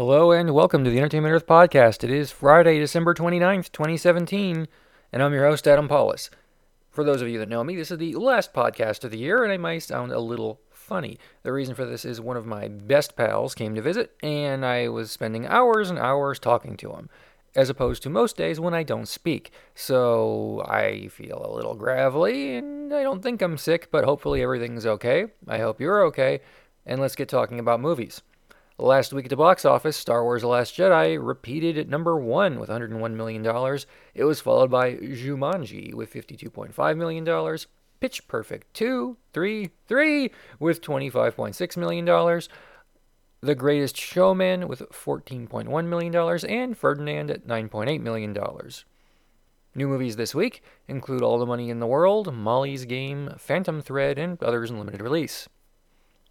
Hello and welcome to the Entertainment Earth podcast. It is Friday, December 29th, 2017, and I'm your host, Adam Pawlus. For those of you that know me, this is the last podcast of the year, and I might sound a little funny. The reason for this is one of my best pals came to visit, and I was spending hours and hours talking to him, as opposed to most days when I don't speak. So I feel a little gravelly, and I don't think I'm sick, but hopefully everything's okay. I hope you're okay, and let's get talking about movies. Last week at the box office, Star Wars The Last Jedi repeated at number one with $101 million. It was followed by Jumanji with $52.5 million, Pitch Perfect 2, 3, 3 with $25.6 million, The Greatest Showman with $14.1 million, and Ferdinand at $9.8 million. New movies this week include All the Money in the World, Molly's Game, Phantom Thread, and others in limited release.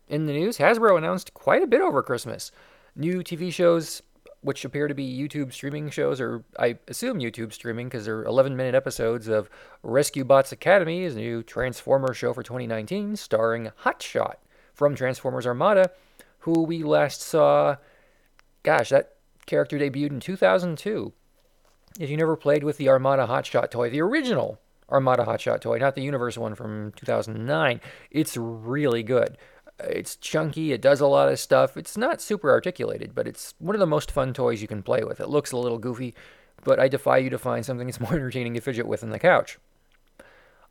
In the news, Hasbro announced quite a bit over Christmas. New TV shows, which appear to be YouTube streaming shows, or I assume YouTube streaming because they're 11 minute episodes of Rescue Bots Academy, is a new Transformer show for 2019 starring Hotshot from Transformers Armada, who we last saw. Gosh, that character debuted in 2002. If you never played with the Armada Hotshot toy, the original Armada Hotshot toy, not the Universe one from 2009, it's really good. It's chunky, it does a lot of stuff. It's not super articulated, but it's one of the most fun toys you can play with. It looks a little goofy, but I defy you to find something that's more entertaining to fidget with than the couch.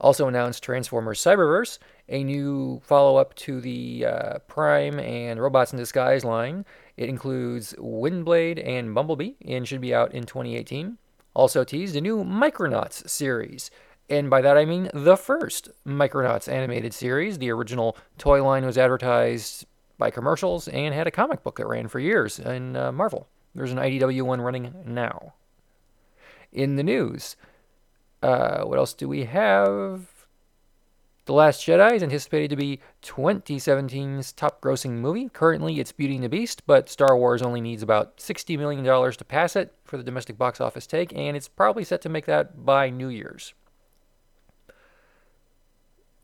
Also announced Transformers Cyberverse, a new follow up to the uh, Prime and Robots in Disguise line. It includes Windblade and Bumblebee and should be out in 2018. Also teased a new Micronauts series. And by that I mean the first Micronauts animated series. The original toy line was advertised by commercials and had a comic book that ran for years in uh, Marvel. There's an IDW one running now. In the news, uh, what else do we have? The Last Jedi is anticipated to be 2017's top grossing movie. Currently, it's Beauty and the Beast, but Star Wars only needs about $60 million to pass it for the domestic box office take, and it's probably set to make that by New Year's.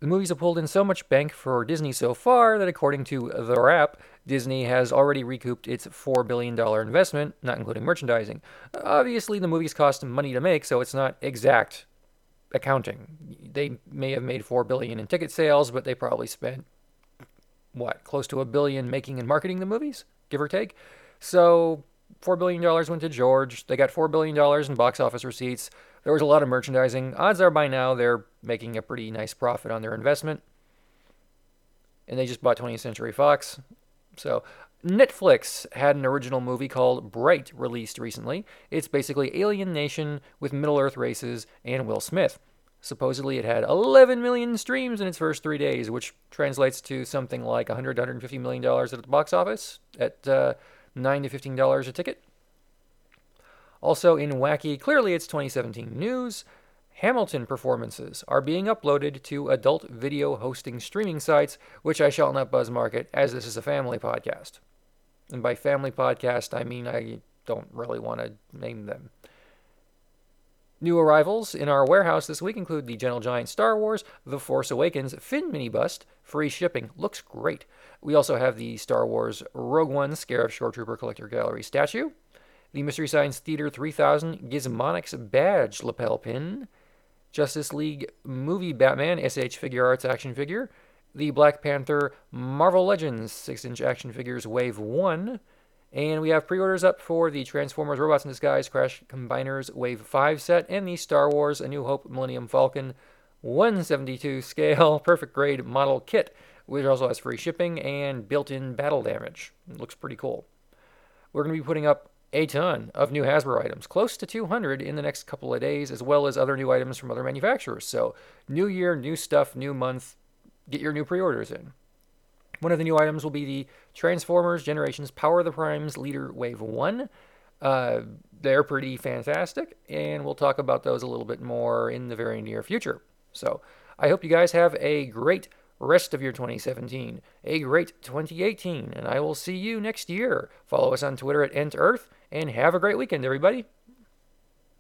The movies have pulled in so much bank for Disney so far that, according to The Wrap, Disney has already recouped its $4 billion investment, not including merchandising. Obviously, the movies cost money to make, so it's not exact accounting. They may have made 4 billion in ticket sales, but they probably spent, what, close to a billion making and marketing the movies, give or take? So $4 billion went to George. They got $4 billion in box office receipts. There was a lot of merchandising. Odds are by now they're making a pretty nice profit on their investment. And they just bought 20th Century Fox. So, Netflix had an original movie called Bright released recently. It's basically Alien Nation with Middle Earth races and Will Smith. Supposedly, it had 11 million streams in its first three days, which translates to something like 100 to 150 million dollars at the box office at uh, nine to fifteen dollars a ticket. Also in wacky, clearly it's 2017 news. Hamilton performances are being uploaded to adult video hosting streaming sites, which I shall not buzz market as this is a family podcast. And by family podcast, I mean I don't really want to name them. New arrivals in our warehouse this week include the Gentle Giant Star Wars, The Force Awakens, Finn mini bust, free shipping, looks great. We also have the Star Wars Rogue One Scarif Shore Trooper Collector Gallery statue, the Mystery Science Theater 3000 Gizmonix badge lapel pin, Justice League movie Batman SH Figuarts action figure, the Black Panther Marvel Legends 6 inch action figures Wave 1, and we have pre orders up for the Transformers Robots in Disguise Crash Combiners Wave 5 set and the Star Wars A New Hope Millennium Falcon 172 scale perfect grade model kit, which also has free shipping and built in battle damage. It looks pretty cool. We're going to be putting up a ton of new Hasbro items, close to 200 in the next couple of days, as well as other new items from other manufacturers. So, new year, new stuff, new month, get your new pre orders in. One of the new items will be the Transformers Generations Power of the Primes Leader Wave 1. Uh, they're pretty fantastic, and we'll talk about those a little bit more in the very near future. So, I hope you guys have a great rest of your 2017, a great 2018, and I will see you next year. Follow us on Twitter at EntEarth and have a great weekend, everybody.